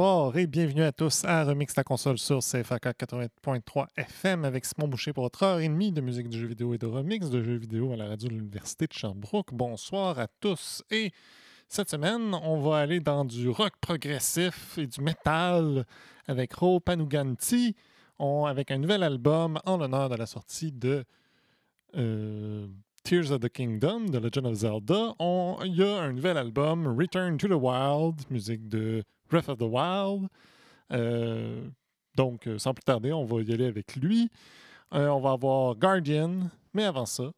Bonsoir et bienvenue à tous à Remix la console sur CFAK 80.3 FM avec Simon Boucher pour votre heure et demie de musique de jeux vidéo et de remix de jeux vidéo à la radio de l'Université de Sherbrooke. Bonsoir à tous et cette semaine, on va aller dans du rock progressif et du metal avec Ro Panuganti avec un nouvel album en l'honneur de la sortie de euh, Tears of the Kingdom de Legend of Zelda. Il y a un nouvel album, Return to the Wild, musique de Breath of the Wild. Euh, donc, euh, sans plus tarder, on va y aller avec lui. Euh, on va avoir Guardian, mais avant ça,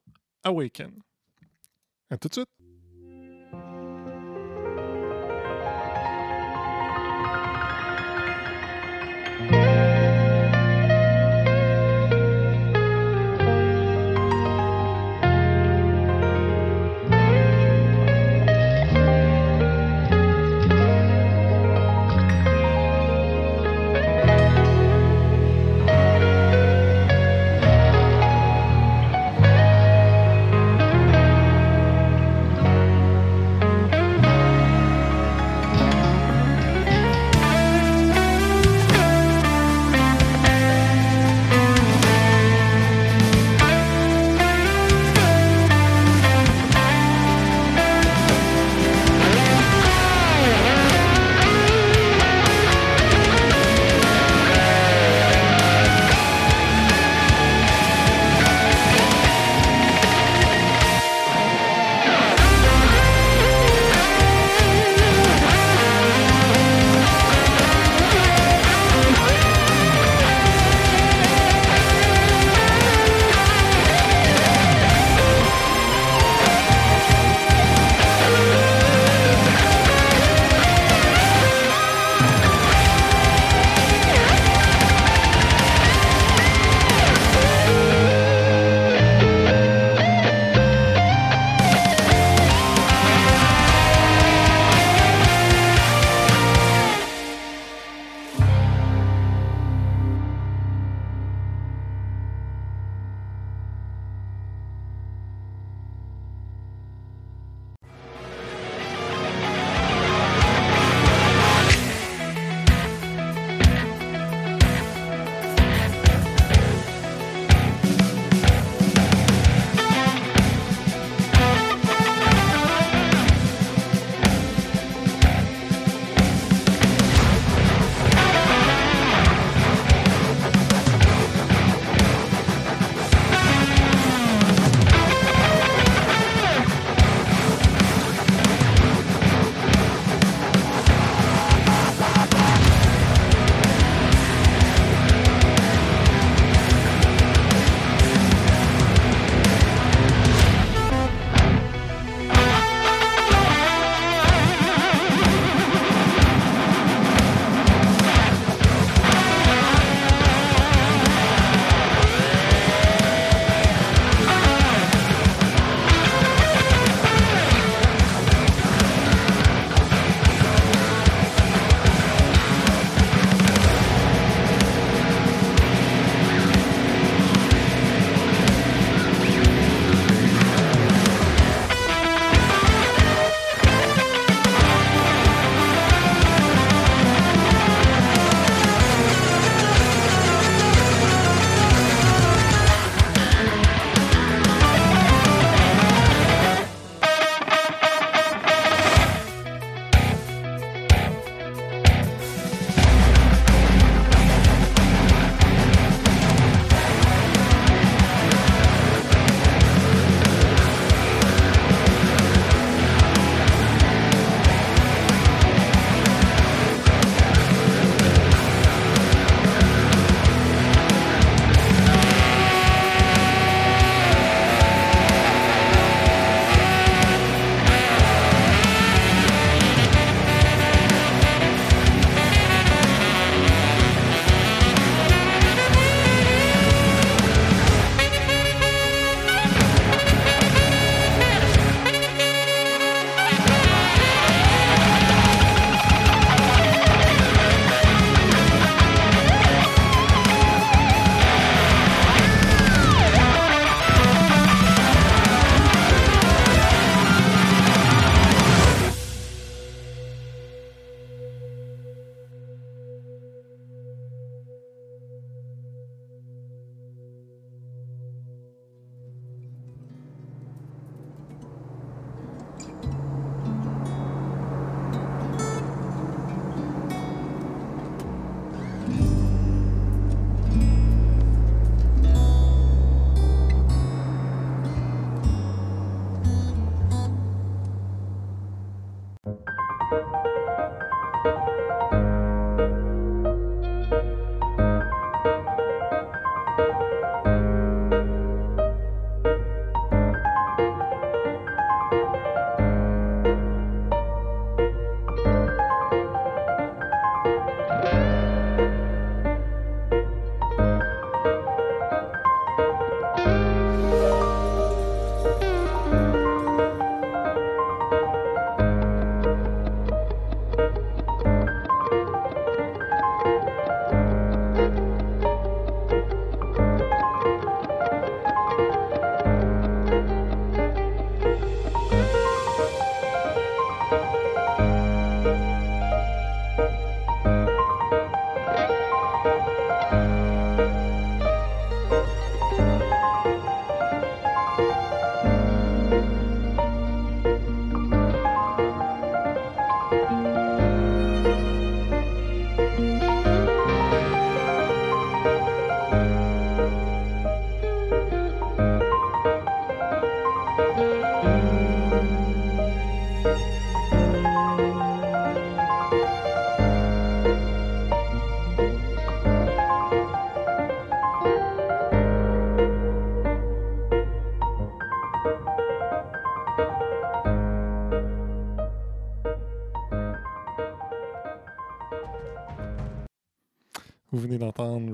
Awaken. À tout de suite.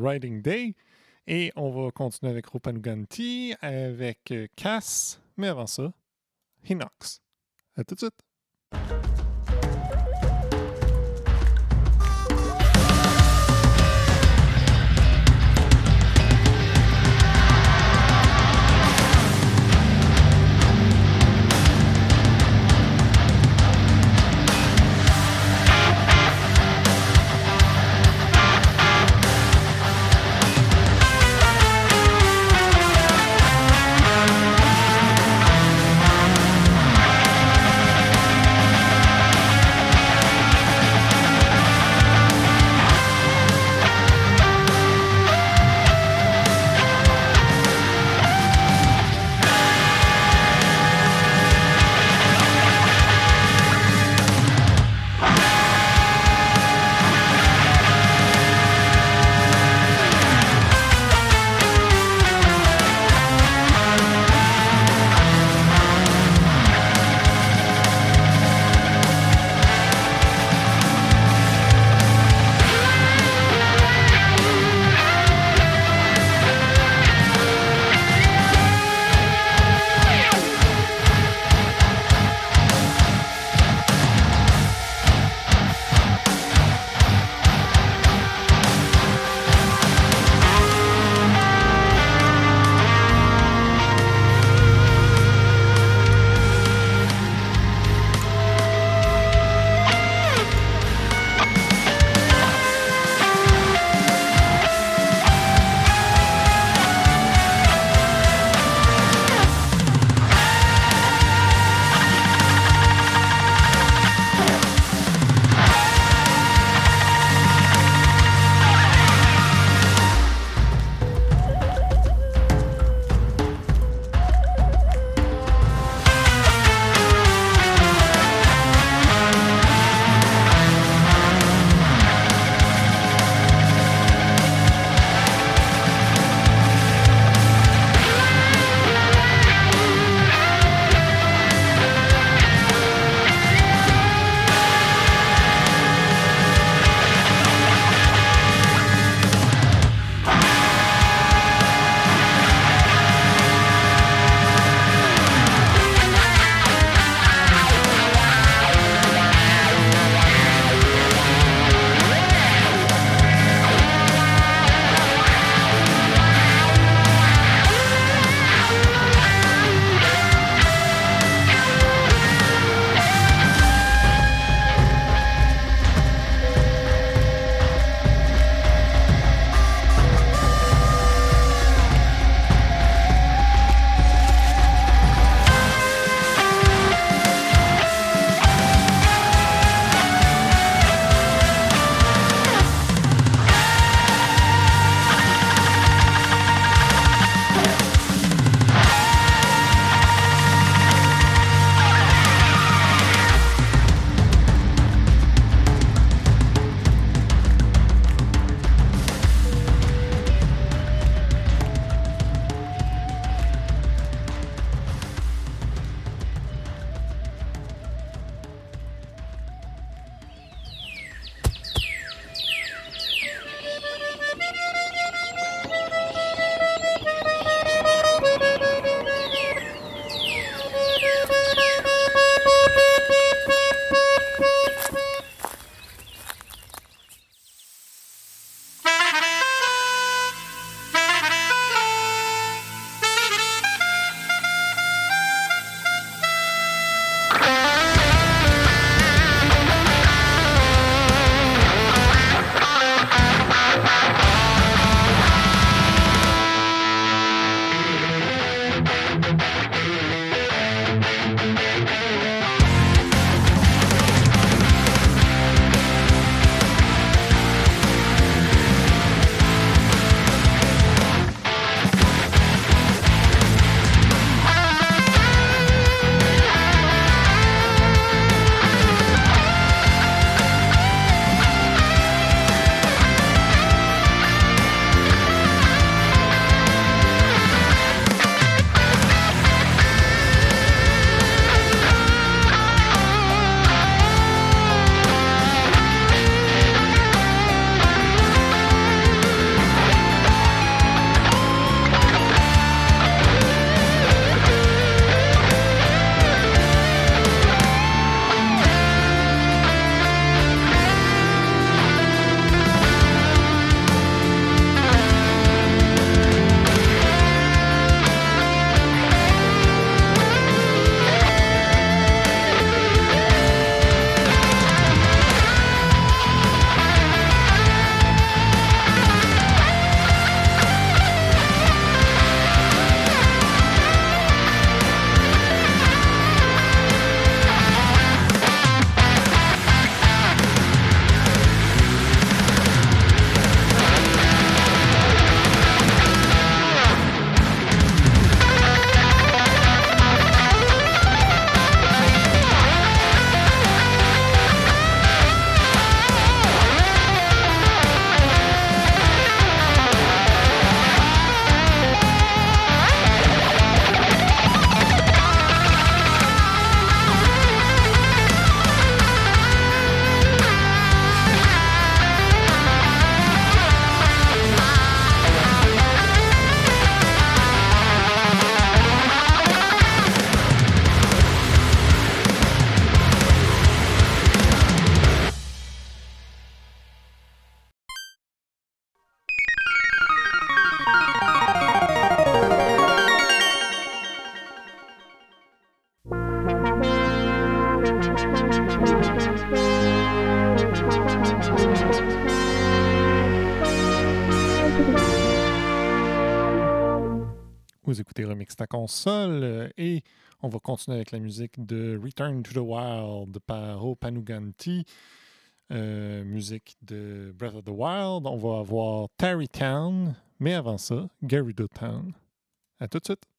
Riding Day. Et on va continuer avec Rupanuganti, avec euh, Cass, mais avant ça, Hinox. À tout de suite. Console euh, et on va continuer avec la musique de Return to the Wild par O Panuganti, euh, musique de Breath of the Wild. On va avoir Tarrytown, mais avant ça, Gerudo Town. À tout de suite.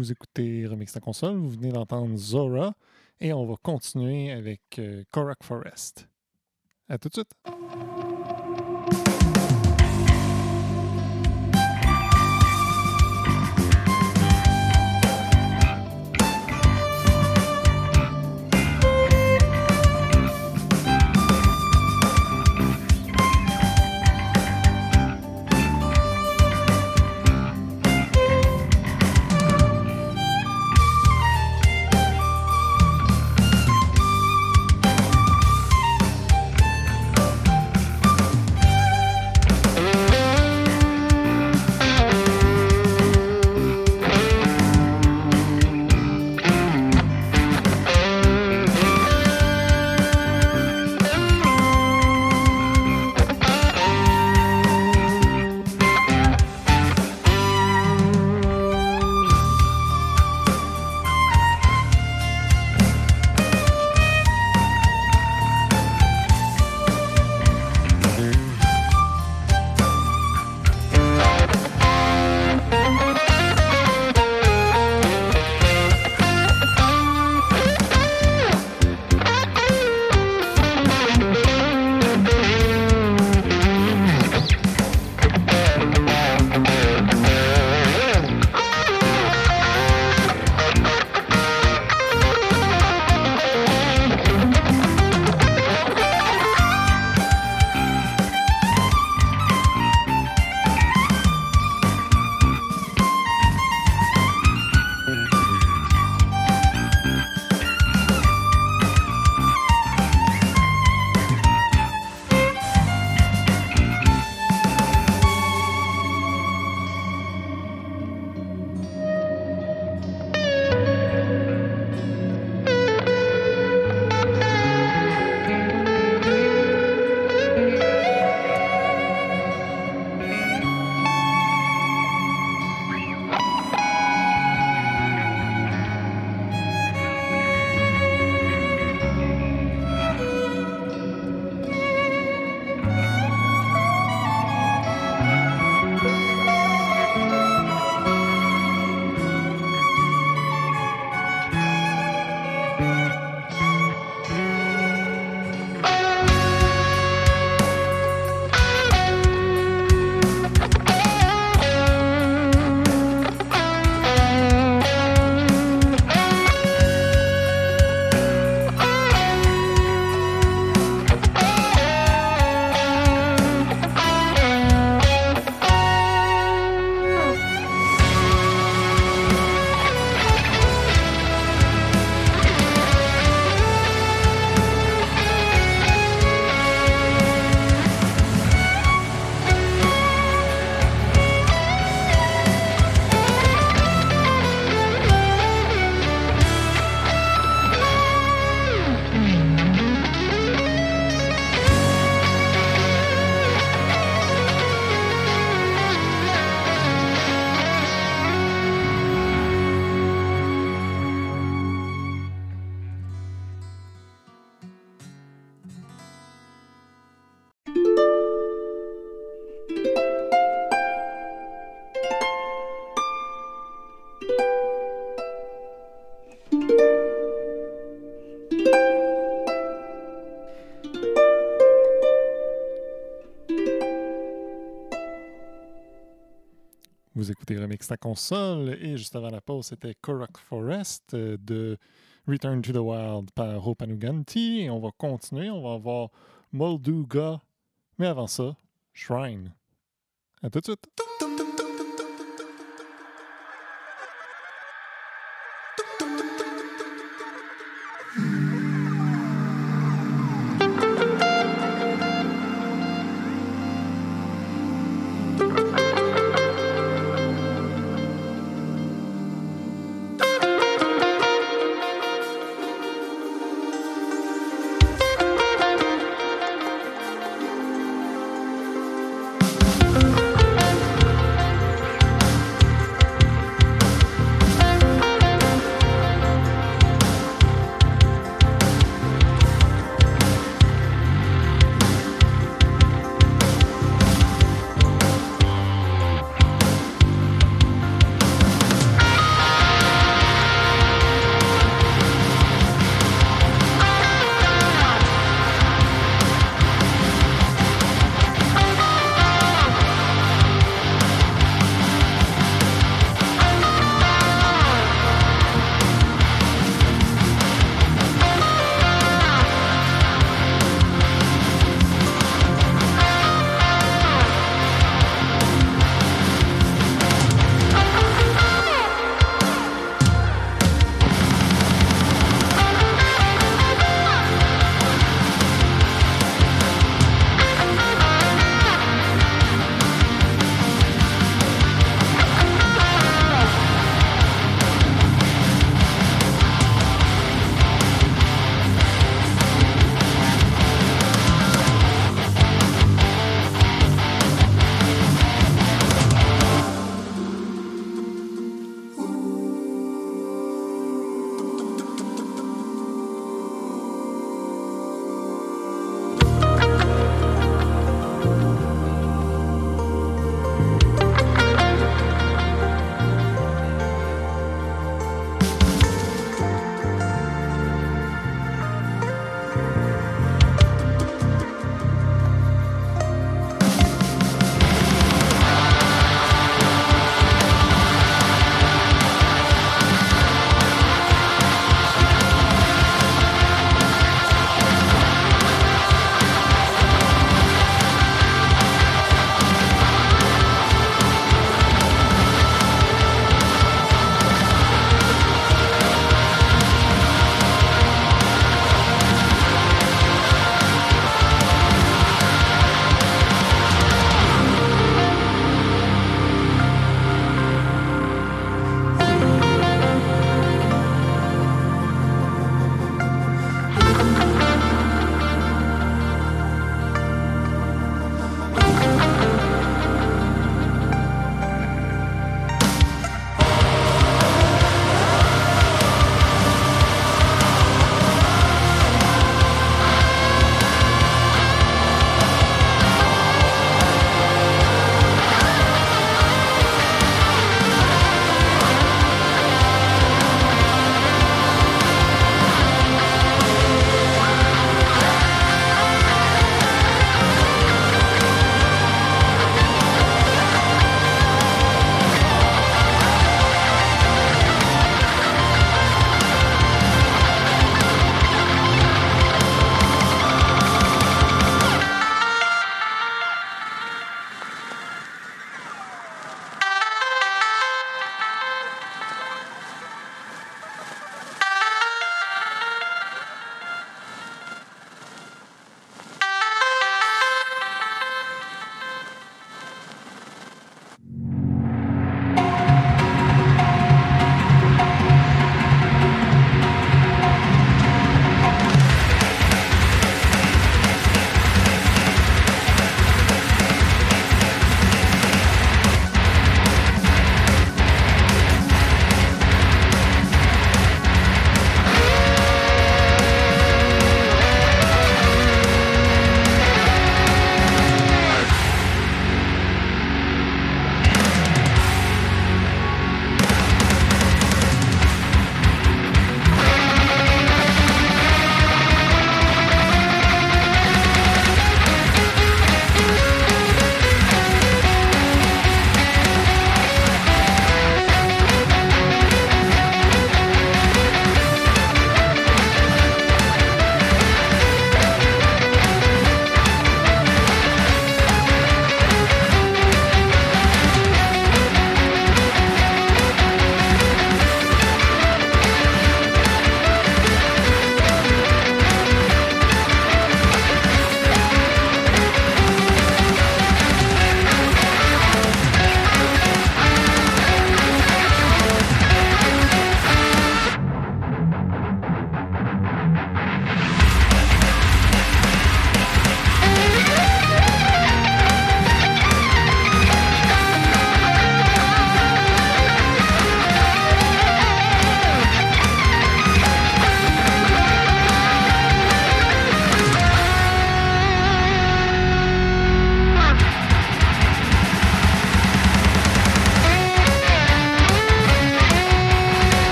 Vous écoutez Remix la console, vous venez d'entendre Zora et on va continuer avec euh, Korak Forest. À tout de suite. Remix la console et juste avant la pause, c'était Korok Forest euh, de Return to the Wild par Hopanuganti. Et on va continuer, on va voir Molduga, mais avant ça, Shrine. À tout de suite.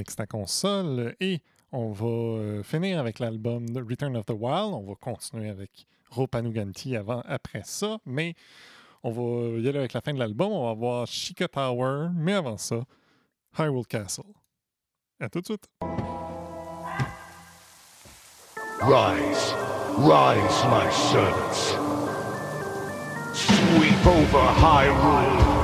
Remix ta console et on va euh, finir avec l'album Return of the Wild. On va continuer avec Ropanuganti avant, après ça, mais on va y aller avec la fin de l'album. On va voir Chica Tower, mais avant ça, Hyrule Castle. À tout de suite. Rise, rise, my servants. Sweep over Hyrule.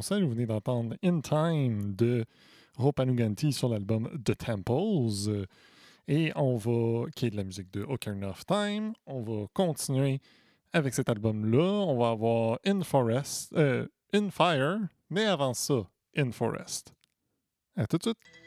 Vous venez d'entendre In Time de Ropanuganti sur l'album The Temples. Et on va, qui est de la musique de Ocarina of Time, on va continuer avec cet album-là. On va avoir In Forest, euh, In Fire, mais avant ça, In Forest. À tout de suite.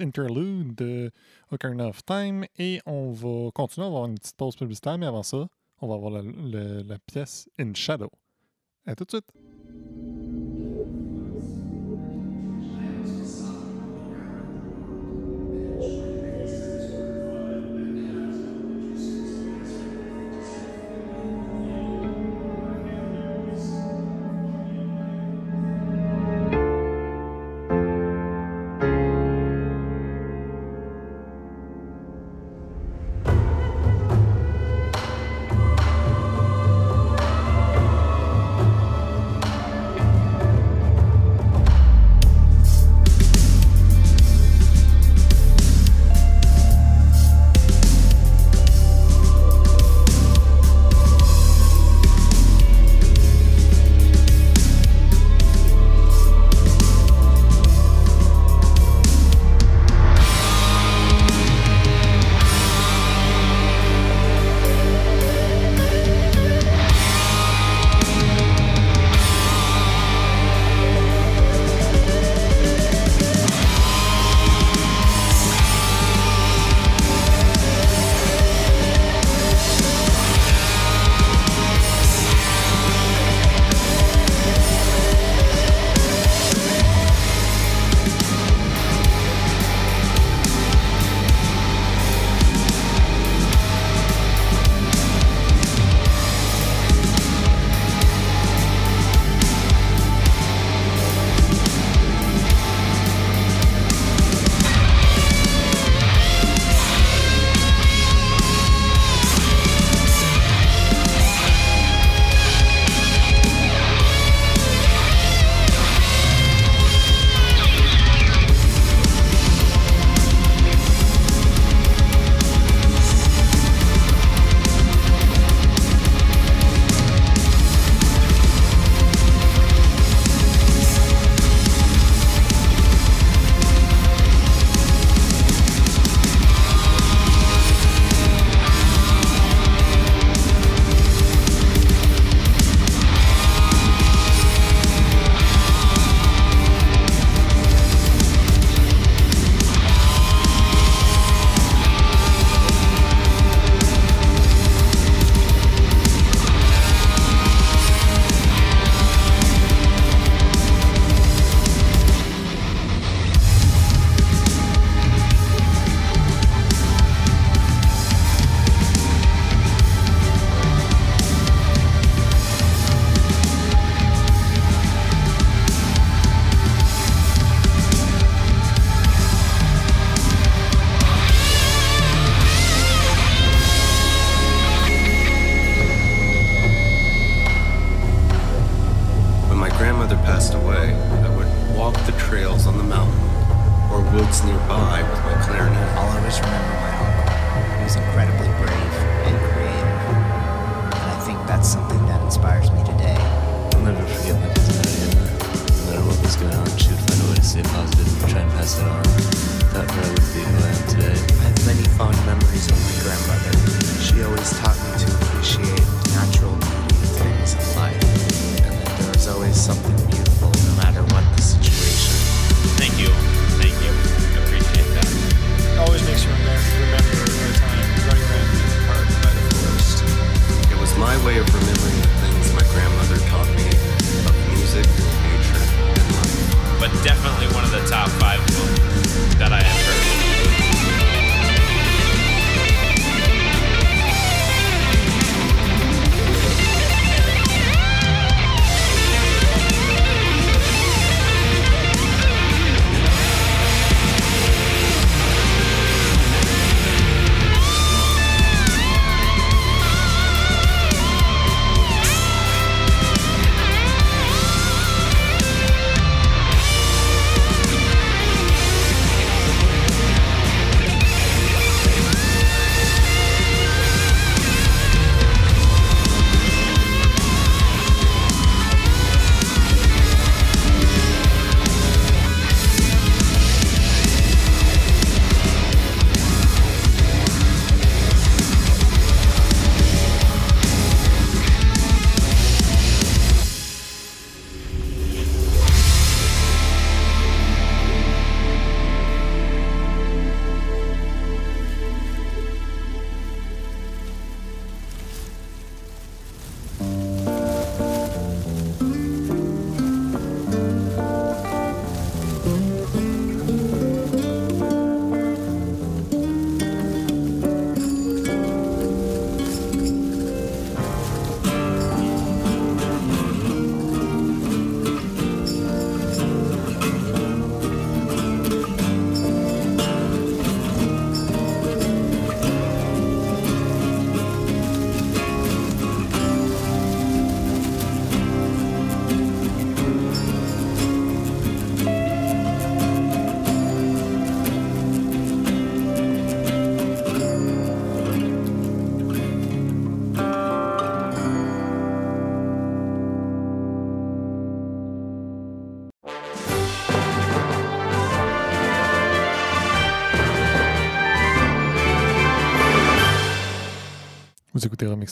Interlude de Ocarina of Time. Et on va continuer, on va avoir une petite pause publicitaire, mais avant ça, on va avoir la, la, pièce In Shadow. À tout de suite!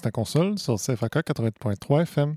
Remix ta console sur CFAK 80.3 FM.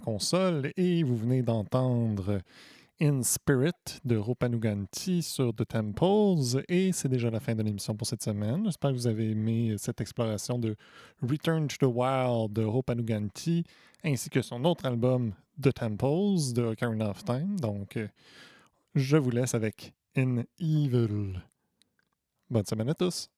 Console et vous venez d'entendre In Spirit de Ropanuganti sur The Temples. Et c'est déjà la fin de l'émission pour cette semaine. J'espère que vous avez aimé cette exploration de Return to the Wild de Ropanuganti ainsi que son autre album The Temples de Ocarina of Time. Donc, je vous laisse avec In Evil. Bonne semaine à tous.